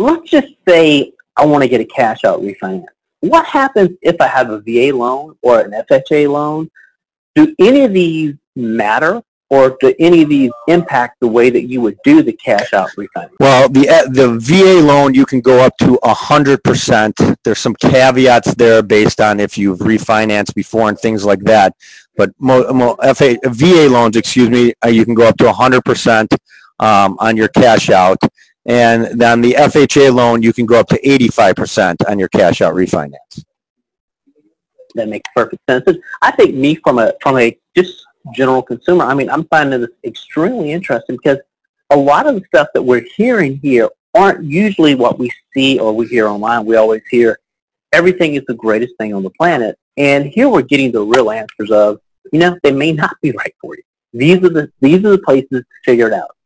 let's just say I want to get a cash out refinance. What happens if I have a VA loan or an FHA loan? Do any of these matter or do any of these impact the way that you would do the cash out refinance? Well, the uh, the VA loan you can go up to hundred percent. There's some caveats there based on if you've refinanced before and things like that. But mo, mo, FA, VA loans, excuse me, uh, you can go up to hundred percent um, on your cash out, and then the FHA loan you can go up to eighty-five percent on your cash out refinance. That makes perfect sense. I think me from a from a just general consumer, I mean, I'm finding this extremely interesting because a lot of the stuff that we're hearing here aren't usually what we see or we hear online. We always hear everything is the greatest thing on the planet. And here we're getting the real answers of, you know, they may not be right for you. These are the these are the places to figure it out.